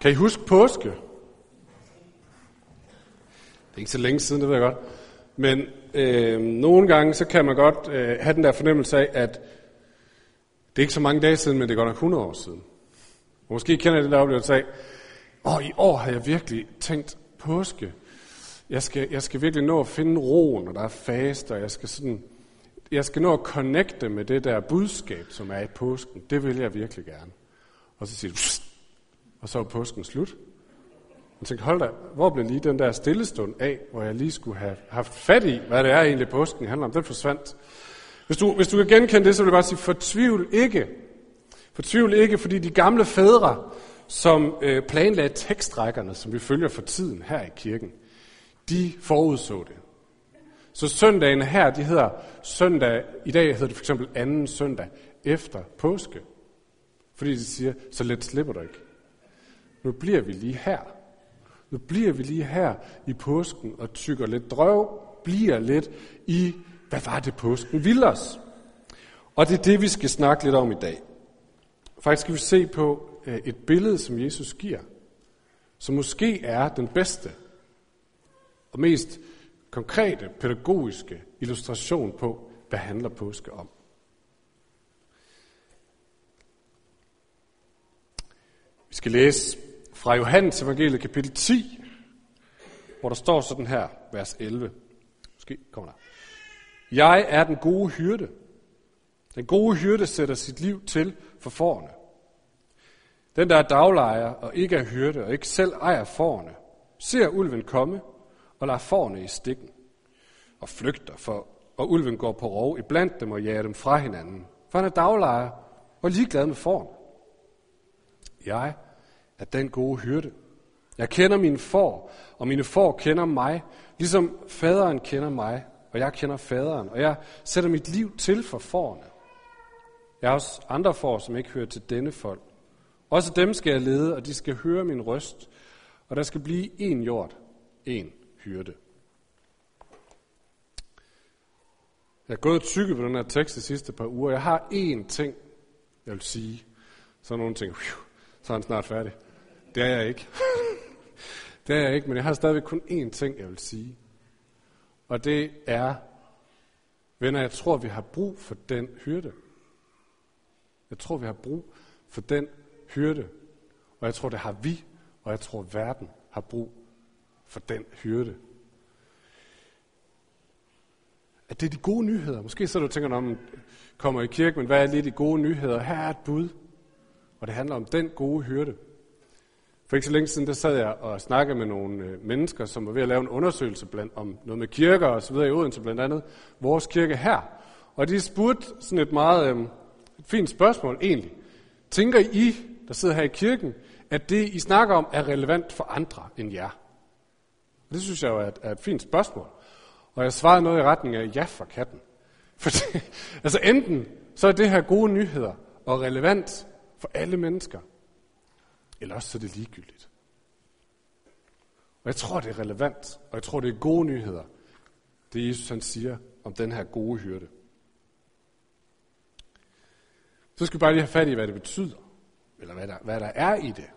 Kan I huske påske? Det er ikke så længe siden, det ved jeg godt. Men øh, nogle gange, så kan man godt øh, have den der fornemmelse af, at det er ikke så mange dage siden, men det er godt nok 100 år siden. Og måske kender I den der oplevelse af, og i år har jeg virkelig tænkt påske. Jeg skal, jeg skal virkelig nå at finde roen, og der er fast, og jeg skal sådan, jeg skal nå at connecte med det der budskab, som er i påsken. Det vil jeg virkelig gerne. Og så siger du, og så var påsken slut. Jeg tænkte, hold da, hvor blev lige den der stillestund af, hvor jeg lige skulle have haft fat i, hvad det er egentlig påsken handler om. Den forsvandt. Hvis du, hvis du kan genkende det, så vil jeg bare sige, fortvivl ikke. Fortvivl ikke, fordi de gamle fædre, som øh, planlagde tekstrækkerne, som vi følger for tiden her i kirken, de forudså det. Så søndagen her, de hedder søndag, i dag hedder det for eksempel anden søndag efter påske. Fordi de siger, så let slipper du ikke. Nu bliver vi lige her. Nu bliver vi lige her i påsken og tykker lidt drøv, bliver lidt i, hvad var det påsken ville os? Og det er det, vi skal snakke lidt om i dag. Faktisk skal vi se på øh, et billede, som Jesus giver, som måske er den bedste og mest konkrete pædagogiske illustration på, hvad handler påske om. Vi skal læse fra Johannes evangeliet kapitel 10, hvor der står sådan her, vers 11. Måske kommer der. Jeg er den gode hyrde. Den gode hyrde sætter sit liv til for forne. Den, der er daglejer og ikke er hyrde og ikke selv ejer forne, ser ulven komme og lader forne i stikken og flygter, for, og ulven går på rov i blandt dem og jager dem fra hinanden. For han er daglejer og ligeglad med forne. Jeg er den gode hyrde. Jeg kender mine får, og mine får kender mig, ligesom faderen kender mig, og jeg kender faderen, og jeg sætter mit liv til for forerne. Jeg har også andre får, som ikke hører til denne folk. Også dem skal jeg lede, og de skal høre min røst, og der skal blive en jord, en hyrde. Jeg er gået tykke på den her tekst de sidste par uger. Jeg har én ting, jeg vil sige. Så er nogle ting, så er han snart færdig. Det er jeg ikke. det er jeg ikke, men jeg har stadigvæk kun én ting, jeg vil sige. Og det er, venner, jeg tror, vi har brug for den hyrde. Jeg tror, vi har brug for den hyrde. Og jeg tror, det har vi, og jeg tror, verden har brug for den hyrde. At det er de gode nyheder. Måske så du tænker, om kommer i kirke, men hvad er lige de gode nyheder? Her er et bud. Og det handler om den gode hyrde. For ikke så længe siden, der sad jeg og snakkede med nogle øh, mennesker, som var ved at lave en undersøgelse blandt, om noget med kirker og så videre i Odense, blandt andet vores kirke her. Og de spurgte sådan et meget øh, et fint spørgsmål egentlig. Tænker I, der sidder her i kirken, at det, I snakker om, er relevant for andre end jer? Og det synes jeg jo er et, er et fint spørgsmål. Og jeg svarede noget i retning af ja for katten. For det, altså enten så er det her gode nyheder og relevant for alle mennesker, eller også så er det ligegyldigt. Og jeg tror, det er relevant, og jeg tror, det er gode nyheder, det Jesus han siger om den her gode hyrde. Så skal vi bare lige have fat i, hvad det betyder, eller hvad der, hvad der er i det.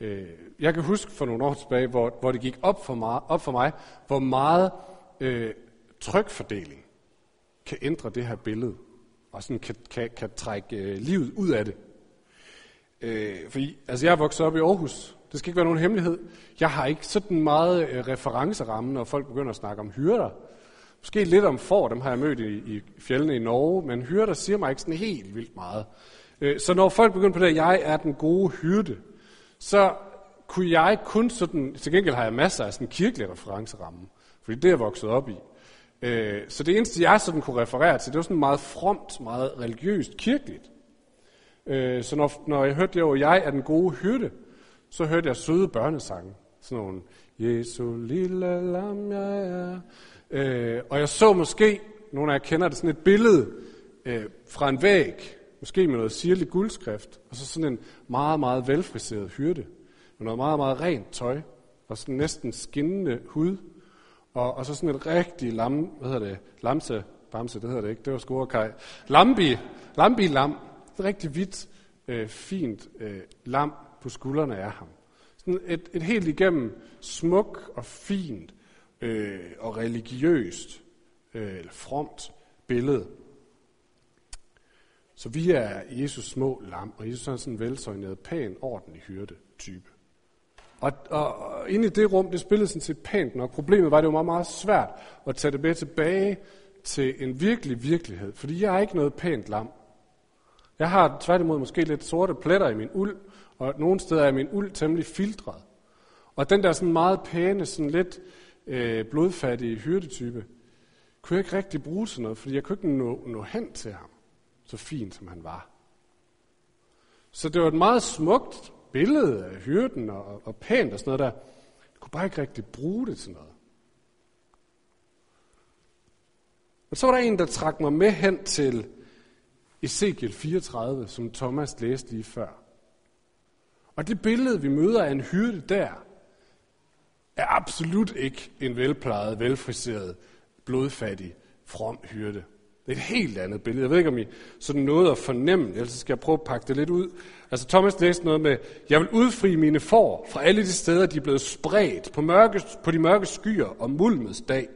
Øh, jeg kan huske for nogle år tilbage, hvor, hvor det gik op for, mig, op for mig, hvor meget øh, trykfordeling kan ændre det her billede, og sådan kan, kan, kan trække øh, livet ud af det. Øh, fordi, altså jeg er vokset op i Aarhus. Det skal ikke være nogen hemmelighed. Jeg har ikke sådan meget øh, referenceramme, når folk begynder at snakke om hyrder. Måske lidt om får, dem har jeg mødt i, i fjellene i Norge, men hyrder siger mig ikke sådan helt vildt meget. Øh, så når folk begynder på det, at jeg er den gode hyrde, så kunne jeg kun sådan, til gengæld har jeg masser af sådan kirkelig referenceramme, fordi det er jeg vokset op i. Øh, så det eneste, jeg sådan kunne referere til, det var sådan meget fromt, meget religiøst, kirkeligt. Øh, så når, når jeg hørte det over, jeg er den gode hyrde, så hørte jeg søde børnesange. Sådan nogle, Jesu lille lam, jeg er. Øh, og jeg så måske, nogle af jer kender det, sådan et billede øh, fra en væg, måske med noget sirlig guldskrift, og så sådan en meget, meget velfriseret hyrde, med noget meget, meget rent tøj, og sådan næsten skinnende hud, og, og så sådan et rigtig lam, hvad hedder det, lamse, bamse, det hedder det ikke, det var skorekaj, lambi, lambi lam, rigtig hvidt, øh, fint øh, lam på skuldrene af ham. Sådan et, et helt igennem smuk og fint øh, og religiøst, øh, eller fromt billede. Så vi er Jesus små lam, og Jesus er sådan en velsøgnet, pæn, ordentlig hyrde-type. Og, og, og inde i det rum, det spillede sådan set pænt nok. Problemet var, at det var meget, meget svært at tage det med tilbage til en virkelig virkelighed. Fordi jeg er ikke noget pænt lam. Jeg har tværtimod måske lidt sorte pletter i min uld, og nogle steder er min uld temmelig filtret. Og den der sådan meget pæne, sådan lidt øh, blodfattige hyrdetype, kunne jeg ikke rigtig bruge til noget, fordi jeg kunne ikke nå, nå hen til ham, så fint som han var. Så det var et meget smukt billede af hyrden og, og pænt og sådan noget der. Jeg kunne bare ikke rigtig bruge det til noget. Men så var der en, der trak mig med hen til Ezekiel 34, som Thomas læste lige før. Og det billede, vi møder af en hyrde der, er absolut ikke en velplejet, velfriseret, blodfattig, from hyrde. Det er et helt andet billede. Jeg ved ikke, om I sådan noget at fornemme, ellers skal jeg prøve at pakke det lidt ud. Altså Thomas læste noget med, jeg vil udfri mine får fra alle de steder, de er blevet spredt på, mørke, på de mørke skyer og mulmets dag.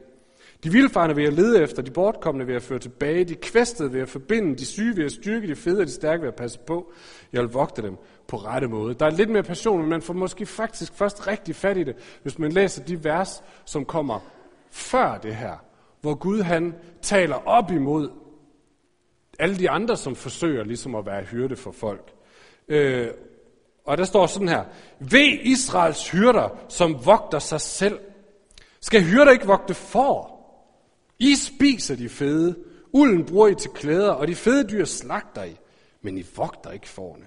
De vilfarne vil jeg lede efter, de bortkommende vil jeg føre tilbage, de kvæstede vil jeg forbinde, de syge vil jeg styrke, de fede og de stærke vil jeg passe på. Jeg vil vogte dem på rette måde. Der er lidt mere passion, men man får måske faktisk først rigtig fat i det, hvis man læser de vers, som kommer før det her, hvor Gud han taler op imod alle de andre, som forsøger ligesom at være hyrde for folk. Øh, og der står sådan her, Ved Israels hyrder, som vogter sig selv. Skal hyrder ikke vogte for? I spiser de fede, ulden bruger I til klæder, og de fede dyr slagter I, men I vogter ikke forne.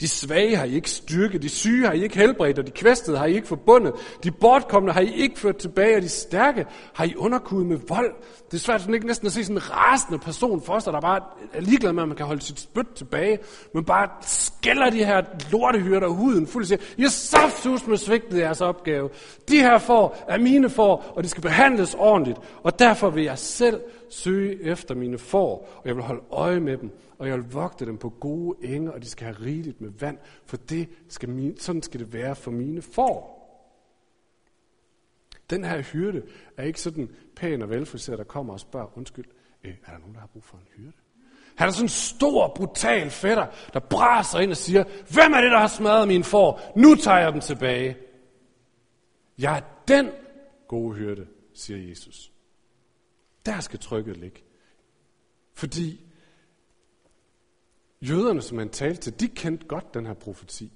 De svage har I ikke styrke, de syge har I ikke helbredt, og de kvæstede har I ikke forbundet. De bortkommende har I ikke ført tilbage, og de stærke har I underkudet med vold. Det er svært sådan ikke næsten at se sådan en rasende person for sig, der bare er ligeglad med, at man kan holde sit spyt tilbage, men bare skælder de her lortehyrder huden fuldt siger, I har saftsus med svigtet jeres opgave. De her får er mine får, og de skal behandles ordentligt, og derfor vil jeg selv søge efter mine får, og jeg vil holde øje med dem, og jeg vil vogte dem på gode enge, og de skal have rigeligt med vand, for det skal min, sådan skal det være for mine får. Den her hyrde er ikke sådan pæn og velfriseret, der kommer og spørger, undskyld, øh, er der nogen, der har brug for en hyrde? Han er sådan en stor, brutal fætter, der braser ind og siger, hvem er det, der har smadret mine får? Nu tager jeg dem tilbage. Jeg er den gode hyrde, siger Jesus. Der skal trykket ligge. Fordi jøderne, som han talte til, de kendte godt den her profeti.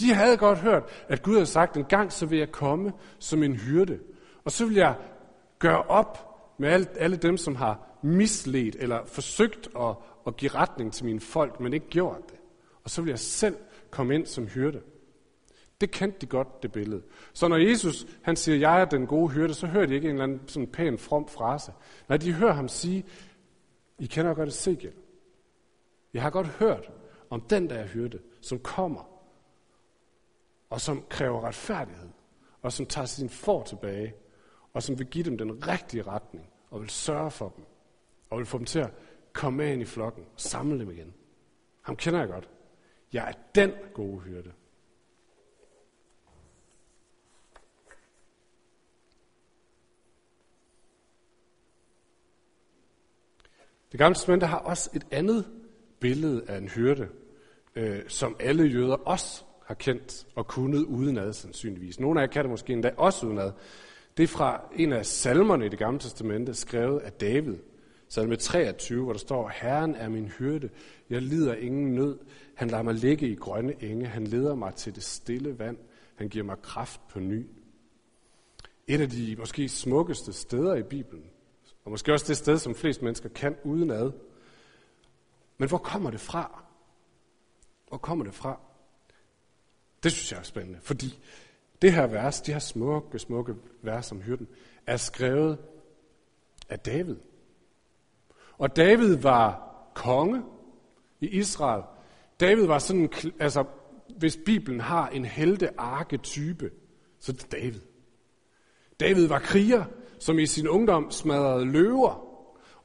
De havde godt hørt, at Gud havde sagt, en gang så vil jeg komme som en hyrde. Og så vil jeg gøre op med alle, alle dem, som har misledt eller forsøgt at, at give retning til mine folk, men ikke gjort det. Og så vil jeg selv komme ind som hyrde. Det kendte de godt, det billede. Så når Jesus han siger, jeg er den gode hyrde, så hører de ikke en eller anden sådan pæn, from frase. Nej, de hører ham sige, I kender godt Ezekiel. Jeg har godt hørt om den der hyrde, som kommer, og som kræver retfærdighed, og som tager sin for tilbage, og som vil give dem den rigtige retning, og vil sørge for dem, og vil få dem til at komme med ind i flokken, og samle dem igen. Ham kender jeg godt. Jeg er den gode hyrde. Det gamle testamente har også et andet billede af en hyrde, øh, som alle jøder også har kendt og kunnet udenad sandsynligvis. Nogle af jer kan det måske endda også udenad. Det er fra en af salmerne i det gamle testamente, skrevet af David. Salme 23, hvor der står, Herren er min hyrde, jeg lider ingen nød. Han lader mig ligge i grønne enge, han leder mig til det stille vand, han giver mig kraft på ny. Et af de måske smukkeste steder i Bibelen, og måske også det sted, som flest mennesker kan udenad. Men hvor kommer det fra? Hvor kommer det fra? Det synes jeg er spændende, fordi det her vers, de her smukke, smukke vers om hyrden, er skrevet af David. Og David var konge i Israel. David var sådan, altså hvis Bibelen har en helte arketype, så er det David. David var kriger, som i sin ungdom smadrede løver,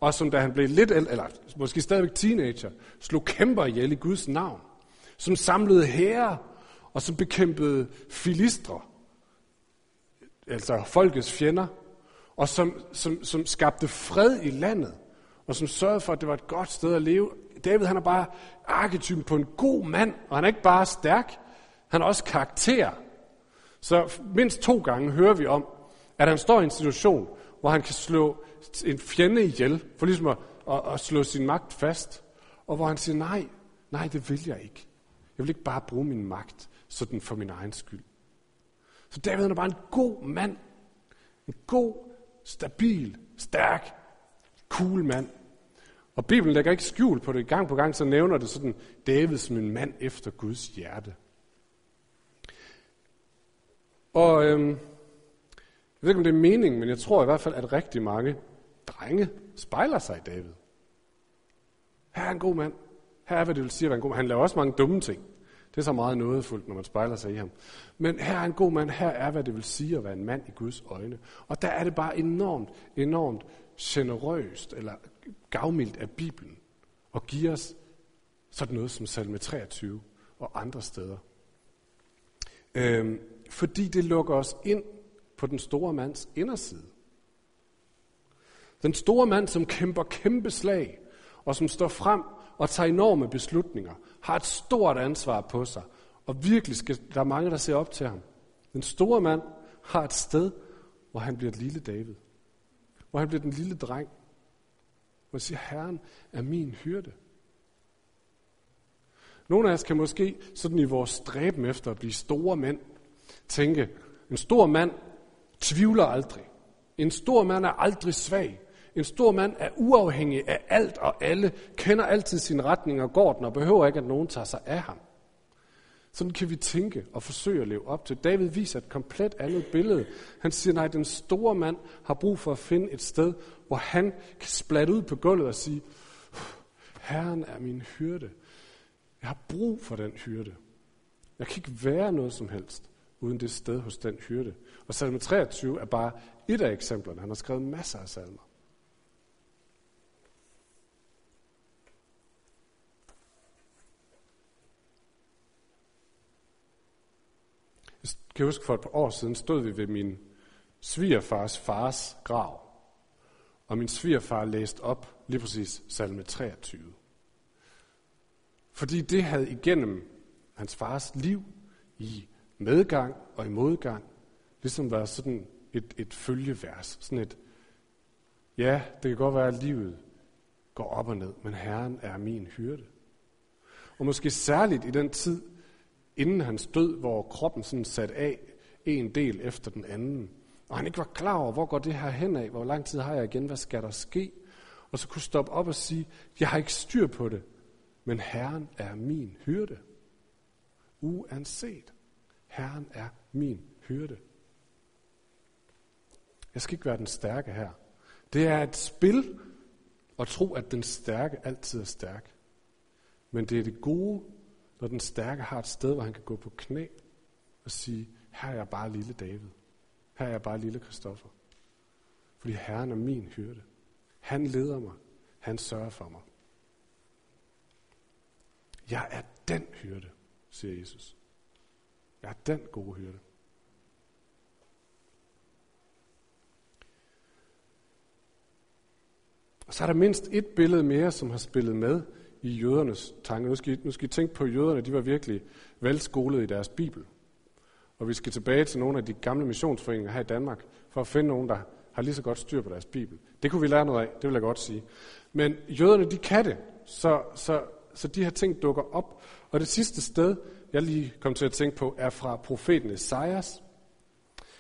og som da han blev lidt ældre, eller måske stadigvæk teenager, slog kæmper ihjel i Guds navn, som samlede hære og som bekæmpede filistre, altså folkets fjender, og som, som, som skabte fred i landet, og som sørgede for, at det var et godt sted at leve. David han er bare arketypen på en god mand, og han er ikke bare stærk, han har også karakter. Så mindst to gange hører vi om, at han står i en situation, hvor han kan slå en fjende ihjel, for ligesom at, at, at slå sin magt fast, og hvor han siger, nej, nej, det vil jeg ikke. Jeg vil ikke bare bruge min magt sådan for min egen skyld. Så David er bare en god mand. En god, stabil, stærk, cool mand. Og Bibelen lægger ikke skjul på det. Gang på gang så nævner det sådan David som en mand efter Guds hjerte. Og øhm, jeg ved ikke, om det er meningen, men jeg tror i hvert fald, at rigtig mange drenge spejler sig i David. Her er en god mand. Her er, hvad det vil sige at være en god mand. Han laver også mange dumme ting. Det er så meget nådefuldt, når man spejler sig i ham. Men her er en god mand. Her er, hvad det vil sige at være en mand i Guds øjne. Og der er det bare enormt, enormt generøst eller gavmildt af Bibelen og give os sådan noget som salme 23 og andre steder. Øhm, fordi det lukker os ind på den store mands inderside. Den store mand, som kæmper kæmpe slag, og som står frem og tager enorme beslutninger, har et stort ansvar på sig, og virkelig skal der er mange, der ser op til ham. Den store mand har et sted, hvor han bliver et lille David. Hvor han bliver den lille dreng. Hvor han siger, Herren er min hyrde. Nogle af os kan måske sådan i vores stræben efter at blive store mænd, tænke, en stor mand tvivler aldrig. En stor mand er aldrig svag. En stor mand er uafhængig af alt og alle, kender altid sin retning og går den, og behøver ikke, at nogen tager sig af ham. Sådan kan vi tænke og forsøge at leve op til. David viser et komplet andet billede. Han siger, nej, den store mand har brug for at finde et sted, hvor han kan splatte ud på gulvet og sige, Herren er min hyrde. Jeg har brug for den hyrde. Jeg kan ikke være noget som helst uden det sted hos den hyrde. Og salme 23 er bare et af eksemplerne. Han har skrevet masser af salmer. Jeg kan huske, for et par år siden stod vi ved min svigerfars fars grav. Og min svigerfar læste op lige præcis salme 23. Fordi det havde igennem hans fars liv i medgang og i modgang ligesom være sådan et, et følgevers. Sådan et, ja, det kan godt være, at livet går op og ned, men Herren er min hyrde. Og måske særligt i den tid, inden hans død, hvor kroppen sådan sat af en del efter den anden. Og han ikke var klar over, hvor går det her hen af, hvor lang tid har jeg igen, hvad skal der ske? Og så kunne stoppe op og sige, jeg har ikke styr på det, men Herren er min hyrde. Uanset. Herren er min hyrde. Jeg skal ikke være den stærke her. Det er et spil at tro, at den stærke altid er stærk. Men det er det gode, når den stærke har et sted, hvor han kan gå på knæ og sige, her er jeg bare lille David. Her er jeg bare lille Kristoffer. Fordi Herren er min hyrde. Han leder mig. Han sørger for mig. Jeg er den hyrde, siger Jesus. Jeg er den gode hyrde. Og så er der mindst et billede mere, som har spillet med i jødernes tanker. Nu skal, I, nu skal I tænke på, at jøderne de var virkelig velskolede i deres bibel. Og vi skal tilbage til nogle af de gamle missionsforeninger her i Danmark, for at finde nogen, der har lige så godt styr på deres bibel. Det kunne vi lære noget af, det vil jeg godt sige. Men jøderne, de kan det, så, så, så de her ting dukker op. Og det sidste sted, jeg lige kom til at tænke på, er fra profeten Esajas.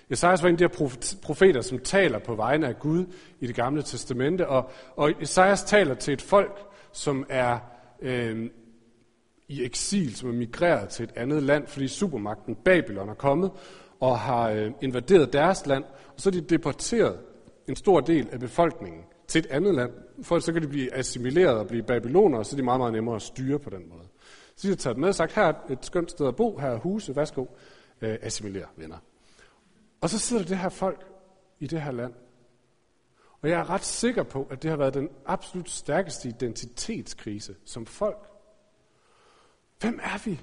Esajas var en af de her profeter, som taler på vegne af Gud i det gamle testamente, og, og Esajas taler til et folk, som er øh, i eksil, som er migreret til et andet land, fordi supermagten Babylon er kommet og har øh, invaderet deres land, og så er de deporteret en stor del af befolkningen til et andet land, for så kan de blive assimileret og blive babyloner, og så er de meget, meget nemmere at styre på den måde. Så de har taget med og sagt, her er et skønt sted at bo, her er huse, værsgo, øh, assimiler venner. Og så sidder det her folk i det her land. Og jeg er ret sikker på, at det har været den absolut stærkeste identitetskrise som folk. Hvem er vi?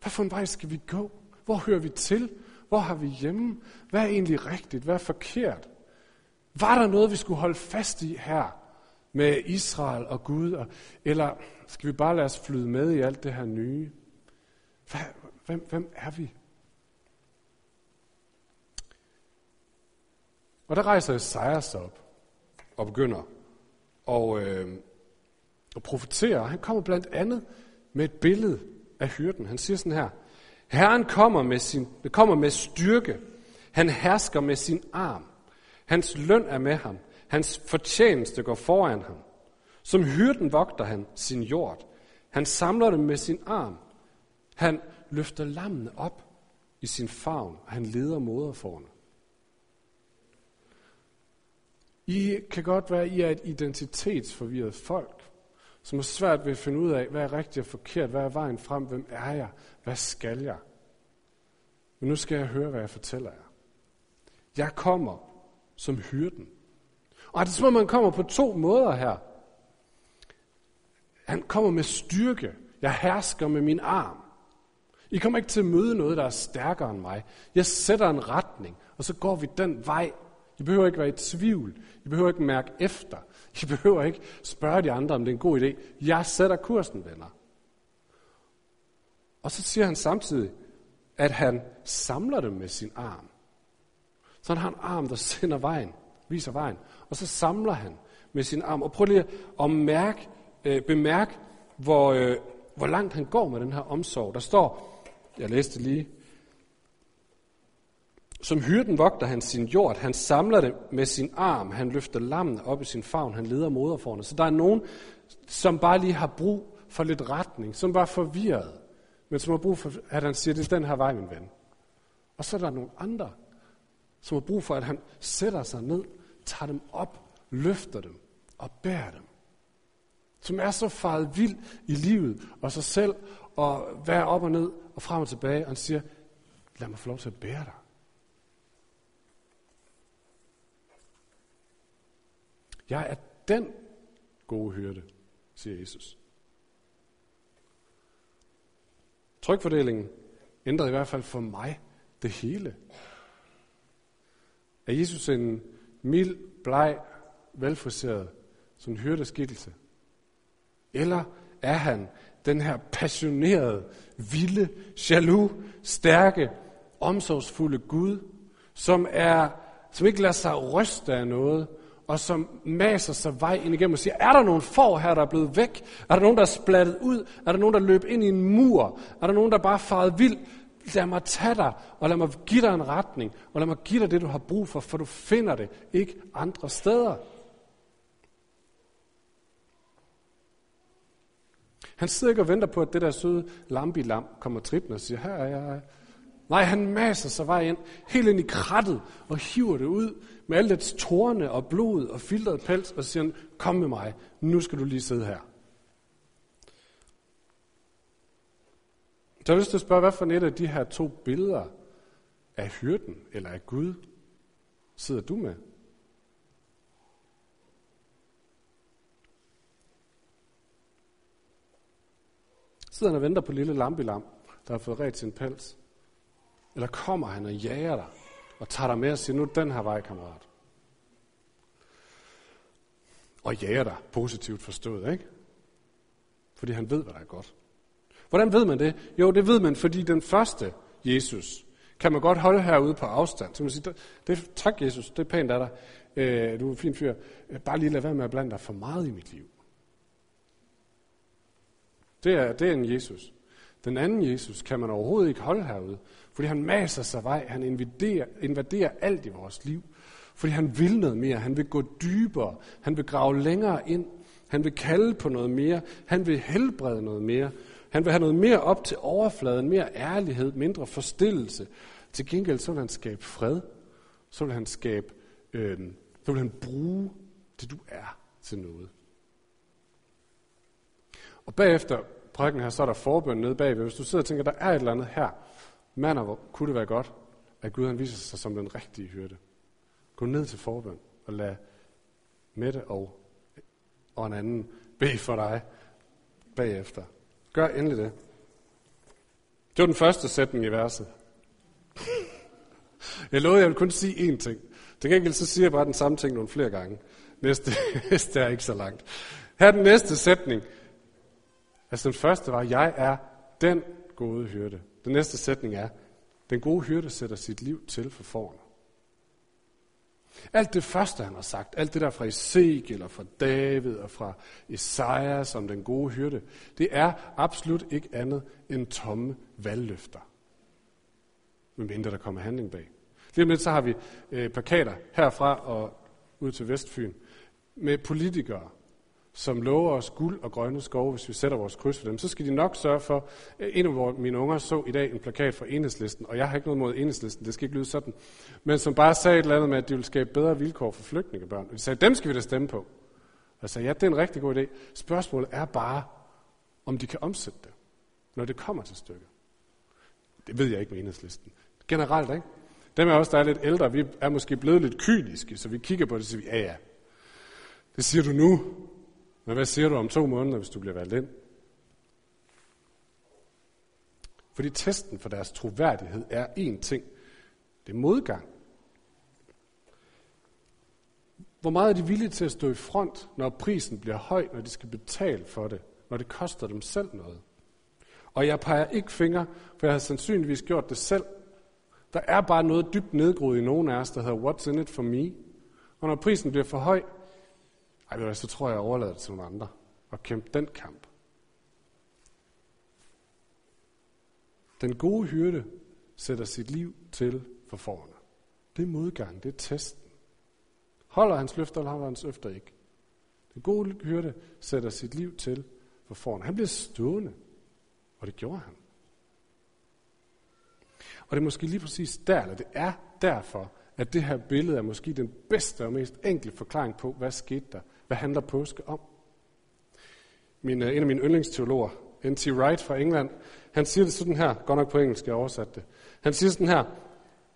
Hvad for en vej skal vi gå? Hvor hører vi til? Hvor har vi hjemme? Hvad er egentlig rigtigt? Hvad er forkert? Var der noget, vi skulle holde fast i her med Israel og Gud? Og, Eller skal vi bare lade os flyde med i alt det her nye? Hvem, hvem er vi? Og der rejser Esajas op og begynder og, øh, og profetere. Han kommer blandt andet med et billede af hyrden. Han siger sådan her, Herren kommer med, sin, kommer med styrke. Han hersker med sin arm. Hans løn er med ham. Hans fortjeneste går foran ham. Som hyrden vogter han sin jord. Han samler dem med sin arm. Han løfter lammene op i sin favn, og han leder moderforne. I kan godt være, at I er et identitetsforvirret folk, som er svært ved at finde ud af, hvad er rigtigt og forkert, hvad er vejen frem, hvem er jeg, hvad skal jeg? Men nu skal jeg høre, hvad jeg fortæller jer. Jeg kommer som hyrden. Og det er som om, man kommer på to måder her. Han kommer med styrke. Jeg hersker med min arm. I kommer ikke til at møde noget, der er stærkere end mig. Jeg sætter en retning, og så går vi den vej. I behøver ikke være i tvivl. I behøver ikke mærke efter. I behøver ikke spørge de andre, om det er en god idé. Jeg sætter kursen, venner. Og så siger han samtidig, at han samler dem med sin arm. Så han har en arm, der sender vejen, viser vejen. Og så samler han med sin arm. Og prøv lige at mærke, øh, bemærk, hvor, øh, hvor langt han går med den her omsorg. Der står, jeg læste lige, som hyrden vogter han sin jord, han samler det med sin arm, han løfter lammen op i sin favn, han leder moderforne. Så der er nogen, som bare lige har brug for lidt retning, som bare er forvirret, men som har brug for, at han siger, det er den her vej, min ven. Og så er der nogle andre, som har brug for, at han sætter sig ned, tager dem op, løfter dem og bærer dem. Som er så faret vild i livet og sig selv, og hvad op og ned og frem og tilbage, og han siger, lad mig få lov til at bære dig. Jeg er den gode hyrde, siger Jesus. Trykfordelingen ændrede i hvert fald for mig det hele. Er Jesus en mild, bleg, velfriseret, som hyrdeskikkelse? Eller er han den her passionerede, vilde, jaloux, stærke, omsorgsfulde Gud, som, er, som ikke lader sig ryste af noget, og som maser sig vej ind igennem og siger, er der nogen får her, der er blevet væk? Er der nogen, der er splattet ud? Er der nogen, der løb ind i en mur? Er der nogen, der bare faret vild? Lad mig tage dig, og lad mig give dig en retning, og lad mig give dig det, du har brug for, for du finder det ikke andre steder. Han sidder ikke og venter på, at det der søde lambi-lam kommer trippende og siger, her er jeg. Nej, han maser sig vej ind, helt ind i krattet, og hiver det ud med alt dets torne og blod og filtret pels, og siger, kom med mig, nu skal du lige sidde her. Så jeg har lyst til at spørge, hvad for et af de her to billeder af hyrden eller af Gud sidder du med? Sidder han og venter på lille lampelam, der har fået ret sin pels? Eller kommer han og jager dig og tager dig med og siger, nu den her vej, kammerat? Og jager dig, positivt forstået, ikke? Fordi han ved, hvad der er godt. Hvordan ved man det? Jo, det ved man, fordi den første Jesus kan man godt holde herude på afstand. Så man siger, det, tak Jesus, det er pænt af dig. Øh, du er en fin fyr. Øh, bare lige lad være med at blande dig for meget i mit liv. Det er, det er en Jesus. Den anden Jesus kan man overhovedet ikke holde herude, fordi han maser sig vej, han invaderer, invaderer alt i vores liv. Fordi han vil noget mere, han vil gå dybere, han vil grave længere ind, han vil kalde på noget mere, han vil helbrede noget mere, han vil have noget mere op til overfladen, mere ærlighed, mindre forstillelse. Til gengæld så vil han skabe fred, så vil han skabe, øh, så vil han bruge det du er til noget. Og bagefter prækken her, så er der forbøn nede bagved. Hvis du sidder og tænker, der er et eller andet her, mand, hvor kunne det være godt, at Gud han viser sig som den rigtige hyrde. Gå ned til forbøn og lad Mette og, og en anden bede for dig bagefter. Gør endelig det. Det var den første sætning i verset. Jeg lovede, jeg ville kun sige én ting. Til gengæld så siger jeg bare den samme ting nogle flere gange. Næste, næste er ikke så langt. Her er den næste sætning. Altså den første var, jeg er den gode hyrde. Den næste sætning er, den gode hyrde sætter sit liv til for forerne. Alt det første, han har sagt, alt det der fra Ezekiel og fra David og fra Esajas som den gode hyrde, det er absolut ikke andet end tomme valgløfter. Medmindre der kommer handling bag. Lige om lidt så har vi øh, plakater herfra og ud til Vestfyn med politikere, som lover os guld og grønne skove, hvis vi sætter vores kryds for dem, så skal de nok sørge for, øh, en af mine unger så i dag en plakat fra enhedslisten, og jeg har ikke noget mod enhedslisten, det skal ikke lyde sådan, men som bare sagde et eller andet med, at de vil skabe bedre vilkår for flygtningebørn. Og de sagde, dem skal vi da stemme på. Og jeg sagde, ja, det er en rigtig god idé. Spørgsmålet er bare, om de kan omsætte det, når det kommer til stykket. Det ved jeg ikke med enhedslisten. Generelt, ikke? Dem af os, der er lidt ældre, vi er måske blevet lidt kyniske, så vi kigger på det og siger, ja ja, det siger du nu, men hvad siger du om to måneder, hvis du bliver valgt ind? Fordi testen for deres troværdighed er én ting. Det er modgang. Hvor meget er de villige til at stå i front, når prisen bliver høj, når de skal betale for det, når det koster dem selv noget? Og jeg peger ikke fingre, for jeg har sandsynligvis gjort det selv. Der er bare noget dybt nedgroet i nogen af os, der hedder What's in it for me? Og når prisen bliver for høj, ej, så tror jeg, jeg overlader det til nogle andre og kæmpe den kamp. Den gode hyrde sætter sit liv til for forerne. Det er modgang, det er testen. Holder hans løfter, eller holder hans løfter ikke? Den gode hyrde sætter sit liv til for forerne. Han bliver stående, og det gjorde han. Og det er måske lige præcis der, eller det er derfor, at det her billede er måske den bedste og mest enkle forklaring på, hvad skete der hvad handler påske om? Min, øh, en af mine yndlingsteologer, N.T. Wright fra England, han siger det sådan her, godt nok på engelsk, jeg oversat det. Han siger sådan her,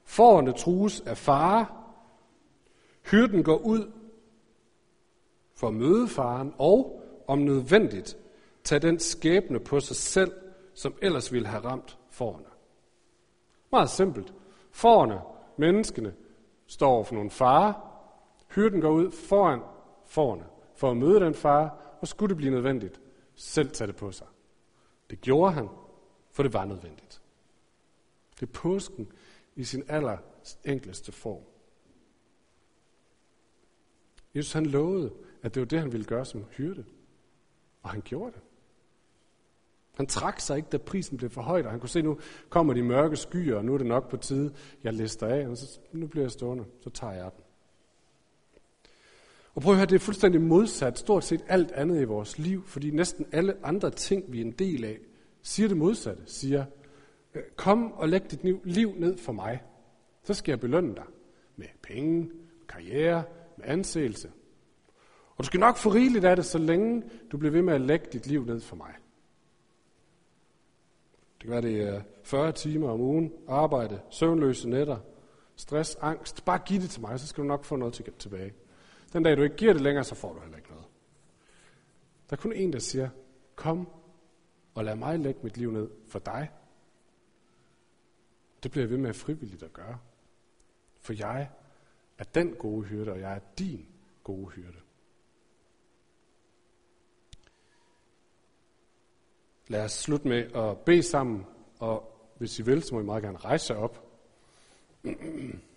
Forerne trues af fare, hyrden går ud for at møde faren, og om nødvendigt, tage den skæbne på sig selv, som ellers ville have ramt forerne. Meget simpelt. Forerne, menneskene, står over for nogle farer. Hyrden går ud foran forne for at møde den far, og skulle det blive nødvendigt, selv tage det på sig. Det gjorde han, for det var nødvendigt. Det er påsken i sin aller enkleste form. Jesus han lovede, at det var det, han ville gøre som hyrde. Og han gjorde det. Han trak sig ikke, da prisen blev for højt, og han kunne se, nu kommer de mørke skyer, og nu er det nok på tide, jeg lister af, og så, nu bliver jeg stående, så tager jeg den. Og prøv at høre, det er fuldstændig modsat stort set alt andet i vores liv, fordi næsten alle andre ting, vi er en del af, siger det modsatte. Siger, øh, kom og læg dit liv ned for mig. Så skal jeg belønne dig med penge, karriere, med anseelse. Og du skal nok få rigeligt af det, så længe du bliver ved med at lægge dit liv ned for mig. Det kan være, det er 40 timer om ugen, arbejde, søvnløse nætter, stress, angst. Bare giv det til mig, så skal du nok få noget til tilbage. Den dag du ikke giver det længere, så får du heller ikke noget. Der er kun en, der siger, kom og lad mig lægge mit liv ned for dig. Det bliver jeg ved med at frivilligt at gøre. For jeg er den gode hyrde, og jeg er din gode hyrde. Lad os slutte med at bede sammen, og hvis I vil, så må I meget gerne rejse op.